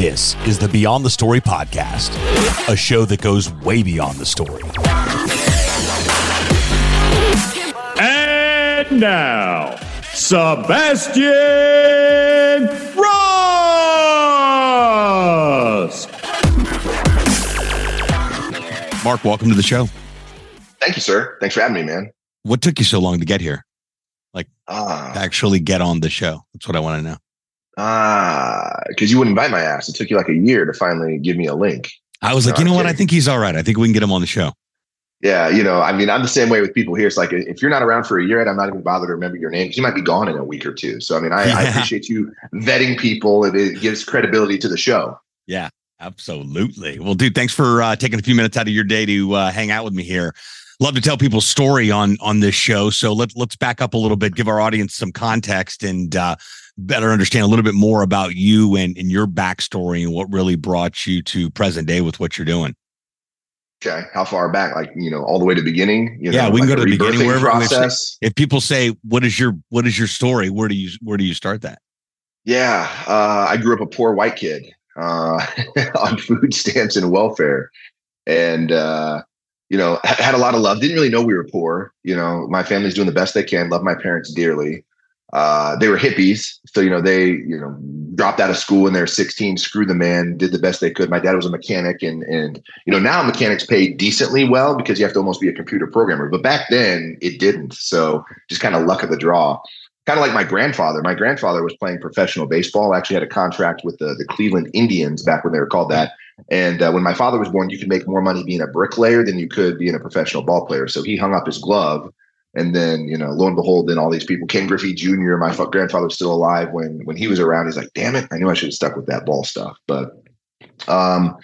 This is the Beyond the Story podcast, a show that goes way beyond the story. And now, Sebastian Rusk. Mark, welcome to the show. Thank you, sir. Thanks for having me, man. What took you so long to get here? Like, Ah, actually get on the show? That's what I want to know. Ah, because you wouldn't invite my ass. It took you like a year to finally give me a link. I was like, you know I'm what? I think he's all right. I think we can get him on the show. Yeah, you know, I mean, I'm the same way with people here. It's like if you're not around for a year, I'm not even bothered to remember your name because you might be gone in a week or two. So, I mean, I, I appreciate you vetting people. It, it gives credibility to the show. Yeah, absolutely. Well, dude, thanks for uh, taking a few minutes out of your day to uh, hang out with me here. Love to tell people's story on on this show. So let's let's back up a little bit, give our audience some context, and uh, better understand a little bit more about you and, and your backstory and what really brought you to present day with what you're doing. Okay, how far back? Like you know, all the way to the beginning. You Yeah, know, we can like go to the beginning, wherever process. If people say, "What is your what is your story?" Where do you where do you start that? Yeah, uh, I grew up a poor white kid uh, on food stamps and welfare, and uh, you know had a lot of love. Didn't really know we were poor. You know, my family's doing the best they can. Love my parents dearly. Uh, they were hippies, so you know they you know dropped out of school when they were 16, screwed the man, did the best they could. My dad was a mechanic, and and you know now mechanics pay decently well because you have to almost be a computer programmer. But back then it didn't. So just kind of luck of the draw kind of like my grandfather. My grandfather was playing professional baseball. Actually, had a contract with the, the Cleveland Indians back when they were called that. And uh, when my father was born, you could make more money being a bricklayer than you could being a professional ball player. So he hung up his glove, and then you know, lo and behold, then all these people. Ken Griffey Jr. My fa- grandfather was still alive when when he was around. He's like, "Damn it, I knew I should have stuck with that ball stuff." But um,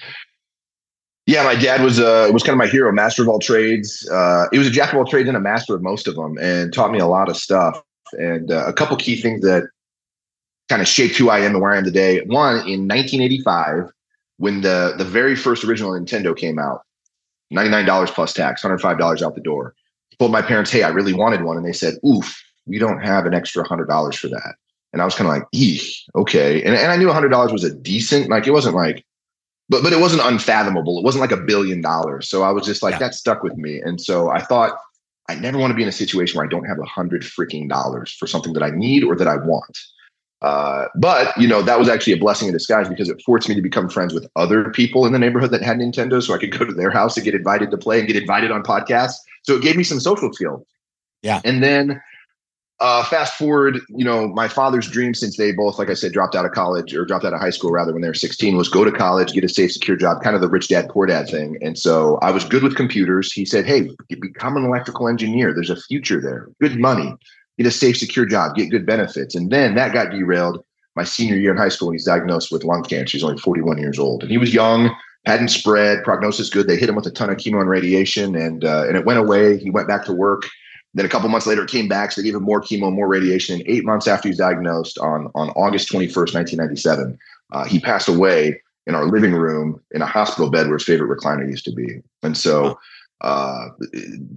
yeah, my dad was uh was kind of my hero, master of all trades. Uh, he was a jack of all trades and a master of most of them, and taught me a lot of stuff. And uh, a couple key things that kind of shaped who I am and where I am today. One, in 1985, when the the very first original Nintendo came out, ninety nine dollars plus tax, hundred five dollars out the door. Told my parents, "Hey, I really wanted one," and they said, "Oof, we don't have an extra hundred dollars for that." And I was kind of like, "Eek, okay." And and I knew hundred dollars was a decent, like it wasn't like but but it wasn't unfathomable. It wasn't like a billion dollars. So I was just like Yeah. that stuck with me. And so I thought I never want to be in a situation where I don't have a hundred freaking dollars for something that I need or that I want. Uh, but you know that was actually a blessing in disguise because it forced me to become friends with other people in the neighborhood that had Nintendo, so I could go to their house and get invited to play and get invited on podcasts. So it gave me some social skills. Yeah. And then uh, fast forward, you know, my father's dream since they both, like I said, dropped out of college or dropped out of high school rather when they were 16 was go to college, get a safe, secure job, kind of the rich dad, poor dad thing. And so I was good with computers. He said, Hey, become an electrical engineer. There's a future there, good money, get a safe, secure job, get good benefits. And then that got derailed my senior year in high school he's diagnosed with lung cancer. He's only 41 years old and he was young, hadn't spread, prognosis good. They hit him with a ton of chemo and radiation and, uh, and it went away. He went back to work. Then a couple months later, it came back. So they gave him more chemo, more radiation. And eight months after he was diagnosed, on on August 21st, 1997, uh, he passed away in our living room in a hospital bed where his favorite recliner used to be. And so, uh,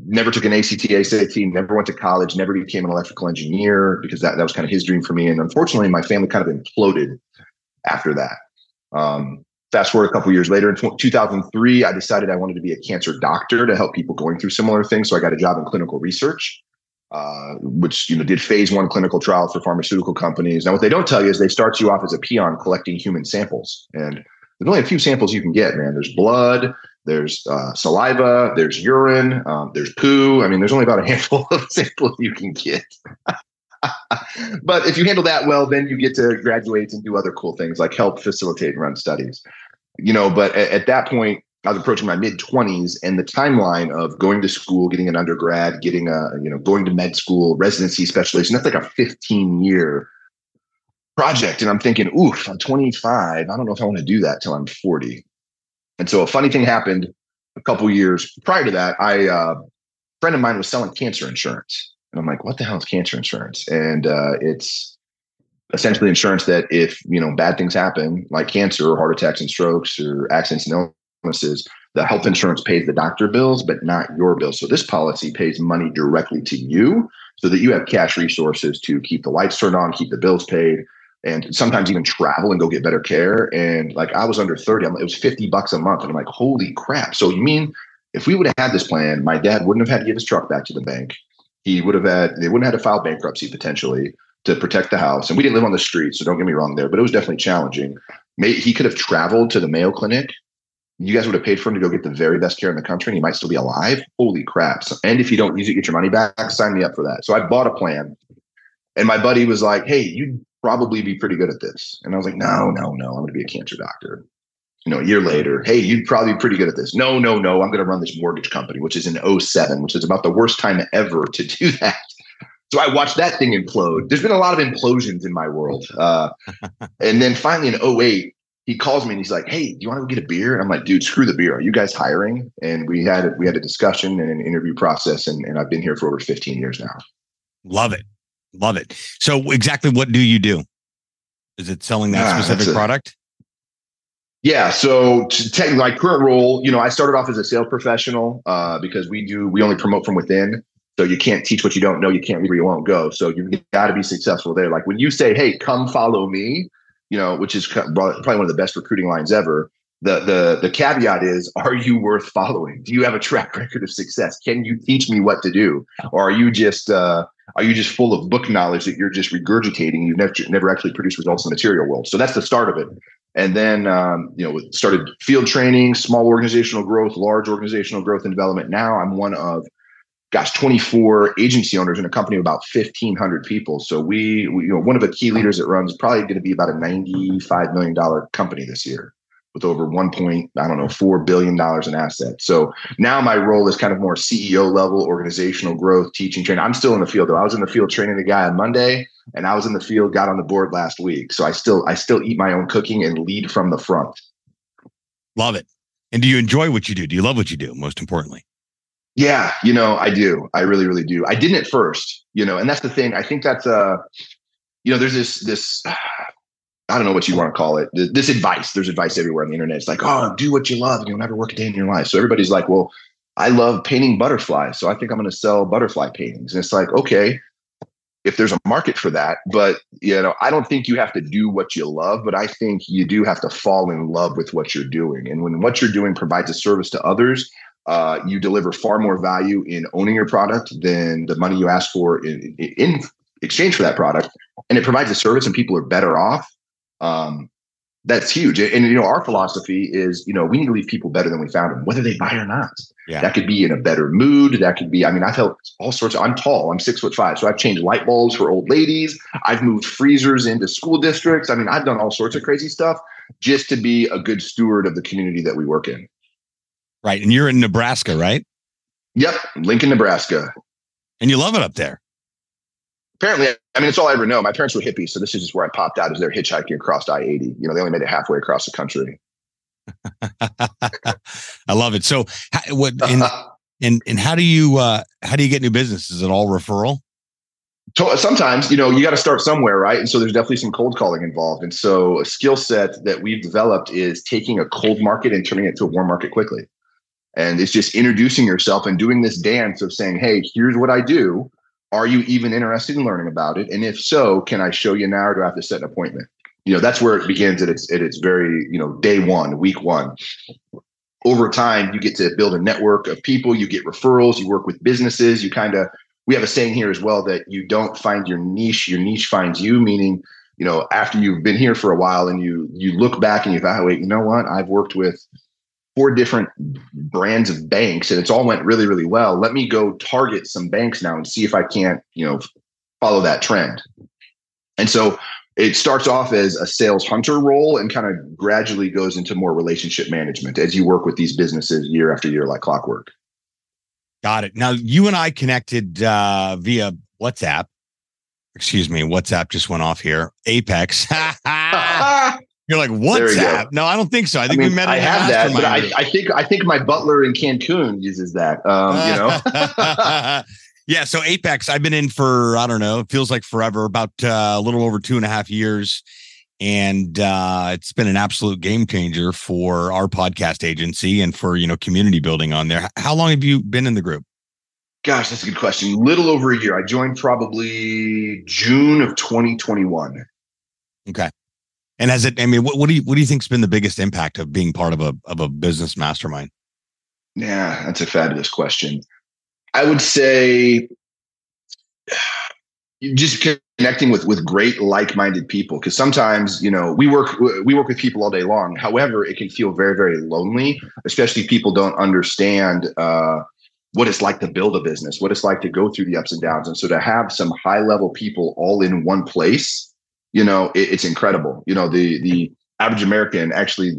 never took an ACT, SAT, never went to college, never became an electrical engineer because that, that was kind of his dream for me. And unfortunately, my family kind of imploded after that. Um, fast forward a couple years later in 2003 i decided i wanted to be a cancer doctor to help people going through similar things so i got a job in clinical research uh, which you know did phase one clinical trials for pharmaceutical companies now what they don't tell you is they start you off as a peon collecting human samples and there's only a few samples you can get man there's blood there's uh, saliva there's urine um, there's poo i mean there's only about a handful of samples you can get but if you handle that well, then you get to graduate and do other cool things like help facilitate and run studies. You know, but at, at that point, I was approaching my mid 20s, and the timeline of going to school, getting an undergrad, getting a, you know, going to med school, residency specialization, that's like a 15 year project. And I'm thinking, oof, I'm 25. I don't know if I want to do that till I'm 40. And so a funny thing happened a couple years prior to that. I, uh, a friend of mine was selling cancer insurance. And I'm like, what the hell is cancer insurance? And uh, it's essentially insurance that if you know bad things happen, like cancer or heart attacks and strokes or accidents and illnesses, the health insurance pays the doctor bills, but not your bills. So this policy pays money directly to you, so that you have cash resources to keep the lights turned on, keep the bills paid. And sometimes even travel and go get better care. And like I was under 30, I'm, it was 50 bucks a month. And I'm like, holy crap. So you mean if we would have had this plan, my dad wouldn't have had to give his truck back to the bank. He would have had, they wouldn't have had to file bankruptcy potentially to protect the house. And we didn't live on the street. So don't get me wrong there, but it was definitely challenging. May, he could have traveled to the Mayo Clinic. You guys would have paid for him to go get the very best care in the country and he might still be alive. Holy crap. So, and if you don't use it, get your money back, sign me up for that. So I bought a plan. And my buddy was like, hey, you'd probably be pretty good at this. And I was like, no, no, no, I'm going to be a cancer doctor. You know, a year later, hey, you'd probably be pretty good at this. No, no, no, I'm going to run this mortgage company, which is in 07, which is about the worst time ever to do that. So I watched that thing implode. There's been a lot of implosions in my world. Uh, and then finally in 08, he calls me and he's like, "Hey, do you want to go get a beer?" And I'm like, "Dude, screw the beer. Are you guys hiring?" And we had we had a discussion and an interview process, and, and I've been here for over 15 years now. Love it, love it. So, exactly what do you do? Is it selling that ah, specific product? Yeah. So, to take my current role, you know, I started off as a sales professional uh, because we do we only promote from within. So you can't teach what you don't know. You can't read where you won't go. So you've got to be successful there. Like when you say, "Hey, come follow me," you know, which is probably one of the best recruiting lines ever. The the the caveat is, are you worth following? Do you have a track record of success? Can you teach me what to do, or are you just uh, are you just full of book knowledge that you're just regurgitating? You've never never actually produced results in the material world. So that's the start of it. And then um, you know started field training, small organizational growth, large organizational growth and development. Now I'm one of gosh, 24 agency owners in a company of about 1,500 people. So we, we, you know, one of the key leaders that runs probably going to be about a $95 million company this year with over one point, I don't know, $4 billion in assets. So now my role is kind of more CEO level, organizational growth, teaching, training. I'm still in the field though. I was in the field training the guy on Monday and I was in the field, got on the board last week. So I still, I still eat my own cooking and lead from the front. Love it. And do you enjoy what you do? Do you love what you do? Most importantly. Yeah, you know, I do. I really, really do. I didn't at first, you know, and that's the thing. I think that's uh, you know, there's this this I don't know what you want to call it. This advice. There's advice everywhere on the internet. It's like, oh, do what you love, and you'll never work a day in your life. So everybody's like, well, I love painting butterflies, so I think I'm going to sell butterfly paintings. And it's like, okay, if there's a market for that, but you know, I don't think you have to do what you love, but I think you do have to fall in love with what you're doing. And when what you're doing provides a service to others, uh, you deliver far more value in owning your product than the money you ask for in, in exchange for that product, and it provides a service, and people are better off. Um, that's huge. And, you know, our philosophy is, you know, we need to leave people better than we found them, whether they buy or not. Yeah. That could be in a better mood. That could be, I mean, I've helped all sorts of, I'm tall, I'm six foot five. So I've changed light bulbs for old ladies. I've moved freezers into school districts. I mean, I've done all sorts of crazy stuff just to be a good steward of the community that we work in. Right. And you're in Nebraska, right? Yep. Lincoln, Nebraska. And you love it up there. Apparently, I mean, it's all I ever know. My parents were hippies, so this is just where I popped out as they're hitchhiking across I 80. You know, they only made it halfway across the country. I love it. So, what and, and and how do you uh how do you get new business? Is it all referral? sometimes you know you got to start somewhere right and so there's definitely some cold calling involved and so a skill set that we've developed is taking a cold market and turning it to a warm market quickly and it's just introducing yourself and doing this dance of saying, Hey, here's what I do. Are you even interested in learning about it? And if so, can I show you now or do I have to set an appointment? You know, that's where it begins at its at its very, you know, day one, week one. Over time, you get to build a network of people, you get referrals, you work with businesses, you kind of we have a saying here as well that you don't find your niche, your niche finds you, meaning you know after you've been here for a while and you you look back and you evaluate you know what i've worked with four different brands of banks and it's all went really really well. Let me go target some banks now and see if i can't you know follow that trend. And so it starts off as a sales hunter role and kind of gradually goes into more relationship management as you work with these businesses year after year like clockwork. Got it. Now you and i connected uh, via whatsapp. Excuse me whatsapp just went off here. Apex You're like, what's that? No, I don't think so. I think I mean, we met. I have that, but I, I, think I think my butler in Cancun uses that. Um, you know. yeah. So Apex, I've been in for I don't know. It feels like forever. About uh, a little over two and a half years, and uh, it's been an absolute game changer for our podcast agency and for you know community building on there. How long have you been in the group? Gosh, that's a good question. Little over a year. I joined probably June of 2021. Okay. And has it? I mean, what, what do you what do you think's been the biggest impact of being part of a of a business mastermind? Yeah, that's a fabulous question. I would say just connecting with with great like-minded people because sometimes you know we work we work with people all day long however it can feel very very lonely especially people don't understand uh, what it's like to build a business what it's like to go through the ups and downs and so to have some high level people all in one place you know it, it's incredible you know the the average american actually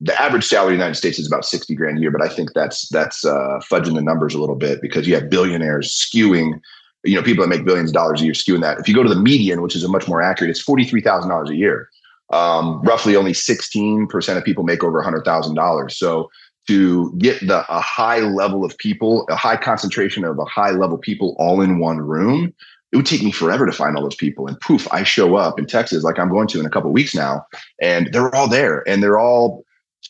the average salary in the United States is about 60 grand a year, but I think that's that's uh, fudging the numbers a little bit because you have billionaires skewing you know, people that make billions of dollars a year skewing that. If you go to the median, which is a much more accurate, it's $43,000 a year. Um, roughly only 16% of people make over $100,000. So to get the a high level of people, a high concentration of a high level people all in one room, it would take me forever to find all those people. And poof, I show up in Texas like I'm going to in a couple weeks now, and they're all there, and they're all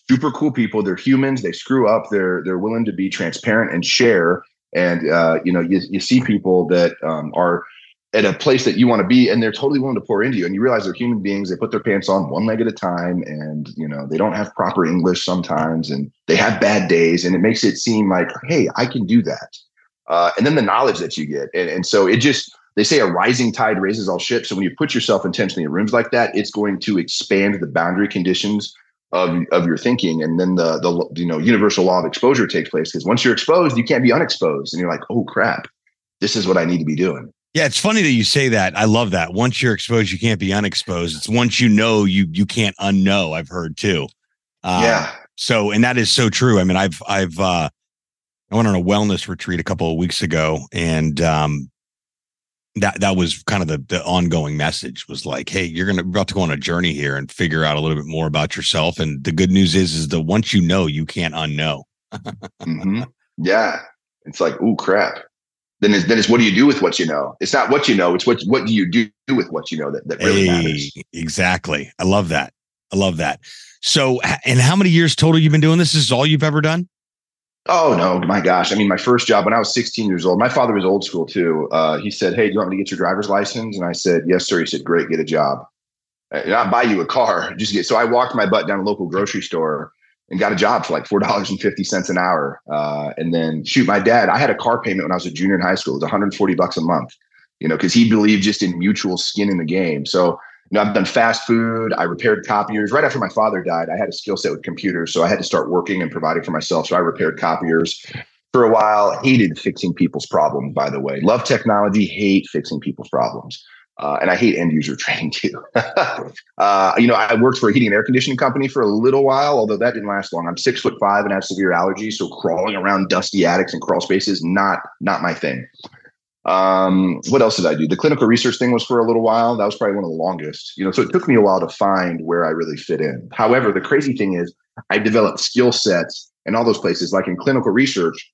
super cool people. They're humans. They screw up. They're they're willing to be transparent and share and uh, you know you, you see people that um, are at a place that you want to be and they're totally willing to pour into you and you realize they're human beings they put their pants on one leg at a time and you know they don't have proper english sometimes and they have bad days and it makes it seem like hey i can do that uh, and then the knowledge that you get and, and so it just they say a rising tide raises all ships. So when you put yourself intentionally in rooms like that it's going to expand the boundary conditions of, of your thinking. And then the the you know universal law of exposure takes place because once you're exposed you can't be unexposed. And you're like oh crap this is what i need to be doing. Yeah it's funny that you say that. I love that. Once you're exposed you can't be unexposed. It's once you know you you can't unknow i've heard too. Uh, yeah. so and that is so true. I mean i've i've uh i went on a wellness retreat a couple of weeks ago and um that that was kind of the, the ongoing message was like hey you're gonna about to go on a journey here and figure out a little bit more about yourself. And the good news is is that once you know you can't unknow. Mm-hmm. yeah. It's like oh crap. Then it's, then it's what do you do with what you know? It's not what you know it's what what do you do with what you know that, that really hey, matters. exactly. I love that. I love that. So and how many years total you've been doing this, this is all you've ever done Oh no, my gosh! I mean, my first job when I was 16 years old. My father was old school too. Uh, he said, "Hey, do you want me to get your driver's license?" And I said, "Yes, sir." He said, "Great, get a job. And I'll buy you a car. Just get." So I walked my butt down a local grocery store and got a job for like four dollars and fifty cents an hour. Uh, and then shoot, my dad. I had a car payment when I was a junior in high school. It was 140 bucks a month. You know, because he believed just in mutual skin in the game. So you know, I've done fast food. I repaired copiers. Right after my father died, I had a skill set with computers, so I had to start working and providing for myself. So I repaired copiers for a while. Hated fixing people's problems, by the way. Love technology, hate fixing people's problems. Uh, and I hate end user training too. uh, you know, I worked for a heating and air conditioning company for a little while, although that didn't last long. I'm six foot five and have severe allergies, so crawling around dusty attics and crawl spaces not not my thing. Um, what else did I do? The clinical research thing was for a little while. That was probably one of the longest, you know, so it took me a while to find where I really fit in. However, the crazy thing is I developed skill sets in all those places, like in clinical research,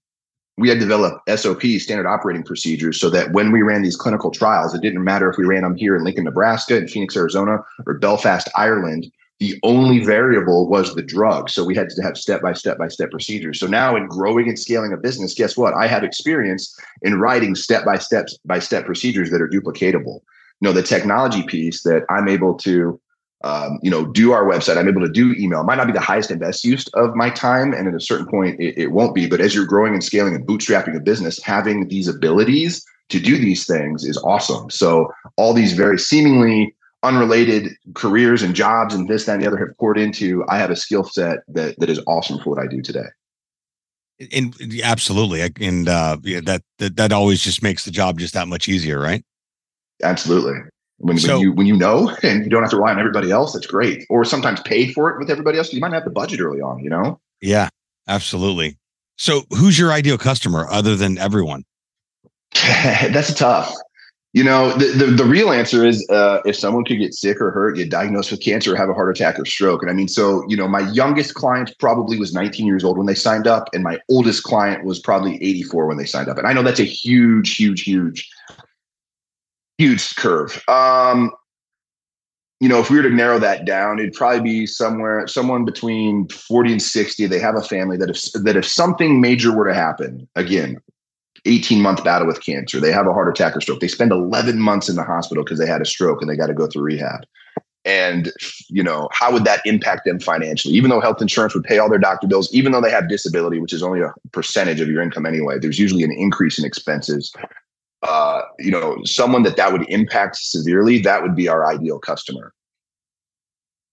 we had developed SOP standard operating procedures so that when we ran these clinical trials, it didn't matter if we ran them here in Lincoln, Nebraska, in Phoenix, Arizona, or Belfast, Ireland the only variable was the drug. So we had to have step by step by step procedures. So now in growing and scaling a business, guess what? I have experience in writing step by step by step procedures that are duplicatable. You know, the technology piece that I'm able to um, you know, do our website. I'm able to do email. It might not be the highest and best use of my time, and at a certain point, it, it won't be. But as you're growing and scaling and bootstrapping a business, having these abilities to do these things is awesome. So all these very seemingly unrelated careers and jobs and this, that, and the other have poured into, I have a skill set that that is awesome for what I do today. And absolutely, and uh, yeah, that, that that always just makes the job just that much easier, right? Absolutely. When, so, when you when you know and you don't have to rely on everybody else, that's great. Or sometimes paid for it with everybody else. You might have the budget early on, you know. Yeah, absolutely. So, who's your ideal customer other than everyone? that's tough. You know, the, the, the, real answer is uh, if someone could get sick or hurt, get diagnosed with cancer, or have a heart attack or stroke. And I mean, so, you know, my youngest client probably was 19 years old when they signed up, and my oldest client was probably 84 when they signed up. And I know that's a huge, huge, huge, huge curve. Um, you know, if we were to narrow that down, it'd probably be somewhere, someone between 40 and 60. They have a family that if that if something major were to happen, again, 18 month battle with cancer. They have a heart attack or stroke. They spend 11 months in the hospital because they had a stroke and they got to go through rehab. and you know how would that impact them financially even though health insurance would pay all their doctor bills even though they have disability which is only a percentage of your income anyway there's usually an increase in expenses uh, you know someone that that would impact severely that would be our ideal customer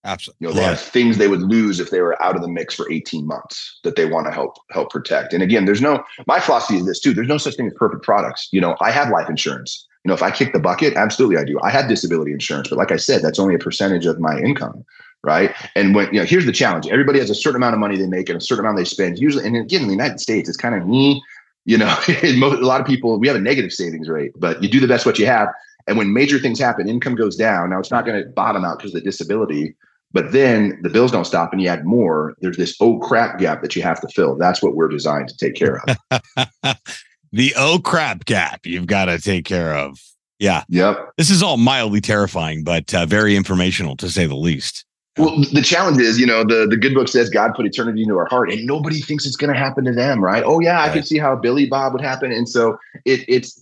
Absolutely. You know, they have things they would lose if they were out of the mix for 18 months that they want to help help protect. And again, there's no my philosophy is this too. There's no such thing as perfect products. You know, I have life insurance. You know, if I kick the bucket, absolutely I do. I have disability insurance, but like I said, that's only a percentage of my income. Right. And when you know, here's the challenge. Everybody has a certain amount of money they make and a certain amount they spend. Usually, and again, in the United States, it's kind of me, you know, a lot of people, we have a negative savings rate, but you do the best what you have. And when major things happen, income goes down. Now it's not going to bottom out because of the disability, but then the bills don't stop and you add more. There's this oh crap gap that you have to fill. That's what we're designed to take care of. the oh crap gap you've got to take care of. Yeah. Yep. This is all mildly terrifying, but uh, very informational to say the least. Well, the challenge is, you know, the, the good book says God put eternity into our heart, and nobody thinks it's going to happen to them, right? Oh, yeah, I can see how Billy Bob would happen. And so it, it's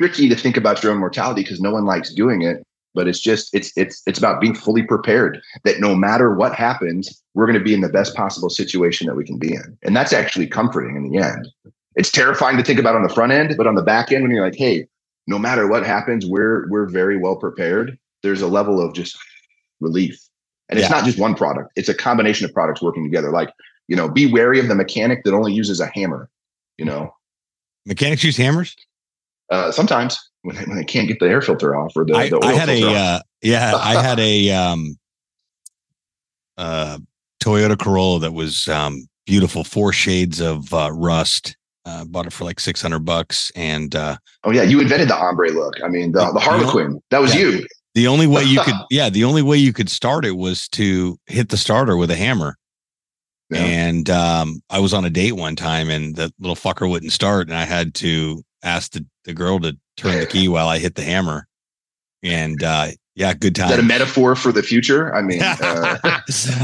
tricky to think about your own mortality because no one likes doing it but it's just it's it's it's about being fully prepared that no matter what happens we're going to be in the best possible situation that we can be in. And that's actually comforting in the end. It's terrifying to think about on the front end but on the back end when you're like hey no matter what happens we're we're very well prepared there's a level of just relief. And it's yeah. not just one product it's a combination of products working together. Like you know be wary of the mechanic that only uses a hammer you know? Mechanics use hammers? Uh, sometimes when they, when they can't get the air filter off or the, I, the I had a uh, yeah I had a um uh Toyota Corolla that was um beautiful four shades of uh, rust. Uh, bought it for like 600 bucks and uh oh yeah you invented the ombre look. I mean the, the harlequin. that was yeah, you. The only way you could yeah the only way you could start it was to hit the starter with a hammer. Yeah. and um i was on a date one time and the little fucker wouldn't start and i had to ask the, the girl to turn the key while I hit the hammer. And uh, yeah, good time. Is that a metaphor for the future? I mean, uh...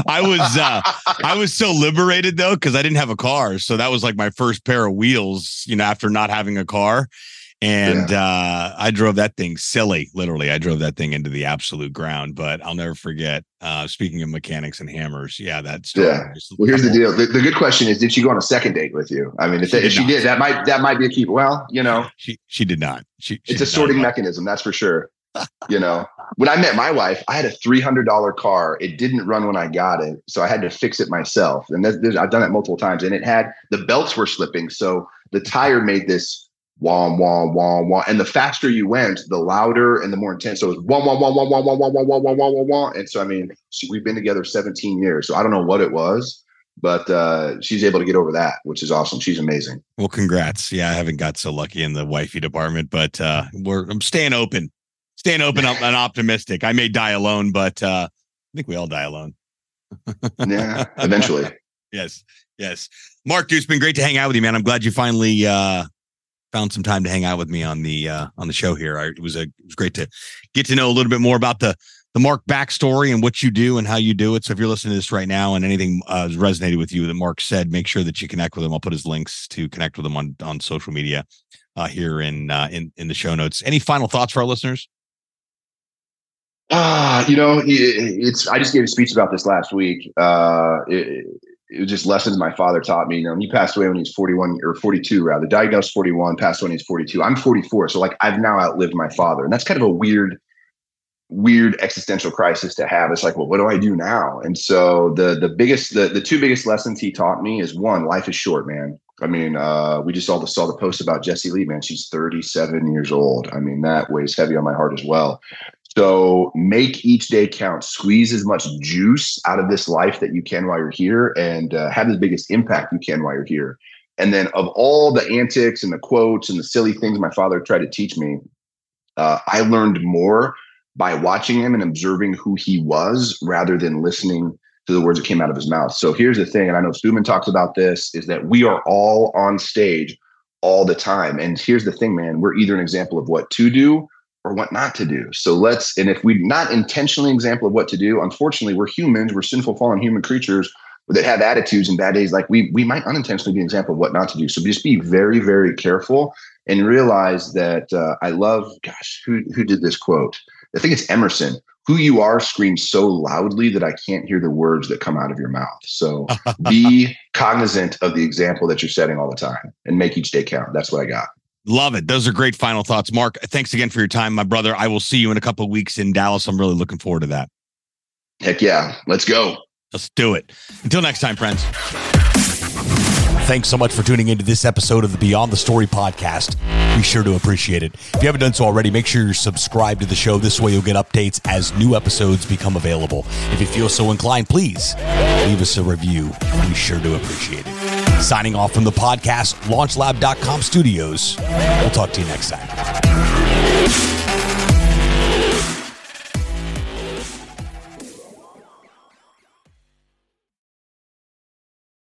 I was uh, I was so liberated though because I didn't have a car, so that was like my first pair of wheels. You know, after not having a car, and yeah. uh, I drove that thing silly. Literally, I drove that thing into the absolute ground. But I'll never forget. Uh, speaking of mechanics and hammers, yeah, that's yeah. Well, here's the deal. The, the, good question is, did she go on a second date with you? I mean, if, she, if did, she did, that might that might be a key. Well, you know, she she did not. She, she it's a sorting mechanism, that's for sure. you know, when I met my wife, I had a three hundred dollar car. It didn't run when I got it, so I had to fix it myself. And I've done that multiple times. And it had the belts were slipping, so the tire made this wah wah wah wah. And the faster you went, the louder and the more intense. So it was wah wah wah wah wah wah wah wah wah wah wah wah wah. And so I mean, we've been together 17 years. So I don't know what it was, but uh, she's able to get over that, which is awesome. She's amazing. Well, congrats. Yeah, I haven't got so lucky in the wifey department, but uh, we're I'm staying open, staying open and optimistic. I may die alone, but uh, I think we all die alone. yeah, eventually. yes, yes. Mark, dude, it's been great to hang out with you, man. I'm glad you finally uh, found some time to hang out with me on the uh, on the show here. I, it was a it was great to get to know a little bit more about the the Mark backstory and what you do and how you do it. So if you're listening to this right now and anything uh, resonated with you that Mark said, make sure that you connect with him. I'll put his links to connect with him on on social media uh, here in uh, in in the show notes. Any final thoughts for our listeners? Ah, you know, it's. I just gave a speech about this last week. Uh, it, it was just lessons my father taught me. You know, he passed away when he was 41 or 42 rather, diagnosed 41, passed when he's 42. I'm 44. So like I've now outlived my father. And that's kind of a weird, weird existential crisis to have. It's like, well, what do I do now? And so the the biggest, the, the two biggest lessons he taught me is one, life is short, man. I mean, uh, we just all saw the post about Jessie Lee, man. She's 37 years old. I mean, that weighs heavy on my heart as well. So make each day count. Squeeze as much juice out of this life that you can while you're here, and uh, have the biggest impact you can while you're here. And then, of all the antics and the quotes and the silly things my father tried to teach me, uh, I learned more by watching him and observing who he was rather than listening to the words that came out of his mouth. So here's the thing, and I know Stuman talks about this: is that we are all on stage all the time. And here's the thing, man: we're either an example of what to do or what not to do. So let's, and if we're not intentionally example of what to do, unfortunately, we're humans, we're sinful, fallen human creatures that have attitudes and bad days. Like we, we might unintentionally be an example of what not to do. So just be very, very careful and realize that uh, I love, gosh, who, who did this quote? I think it's Emerson. Who you are screams so loudly that I can't hear the words that come out of your mouth. So be cognizant of the example that you're setting all the time and make each day count. That's what I got. Love it. Those are great final thoughts. Mark, thanks again for your time, my brother. I will see you in a couple of weeks in Dallas. I'm really looking forward to that. Heck yeah. Let's go. Let's do it. Until next time, friends. Thanks so much for tuning into this episode of the Beyond the Story podcast. Be sure to appreciate it. If you haven't done so already, make sure you're subscribed to the show. This way you'll get updates as new episodes become available. If you feel so inclined, please leave us a review. Be sure to appreciate it. Signing off from the podcast, launchlab.com studios. We'll talk to you next time.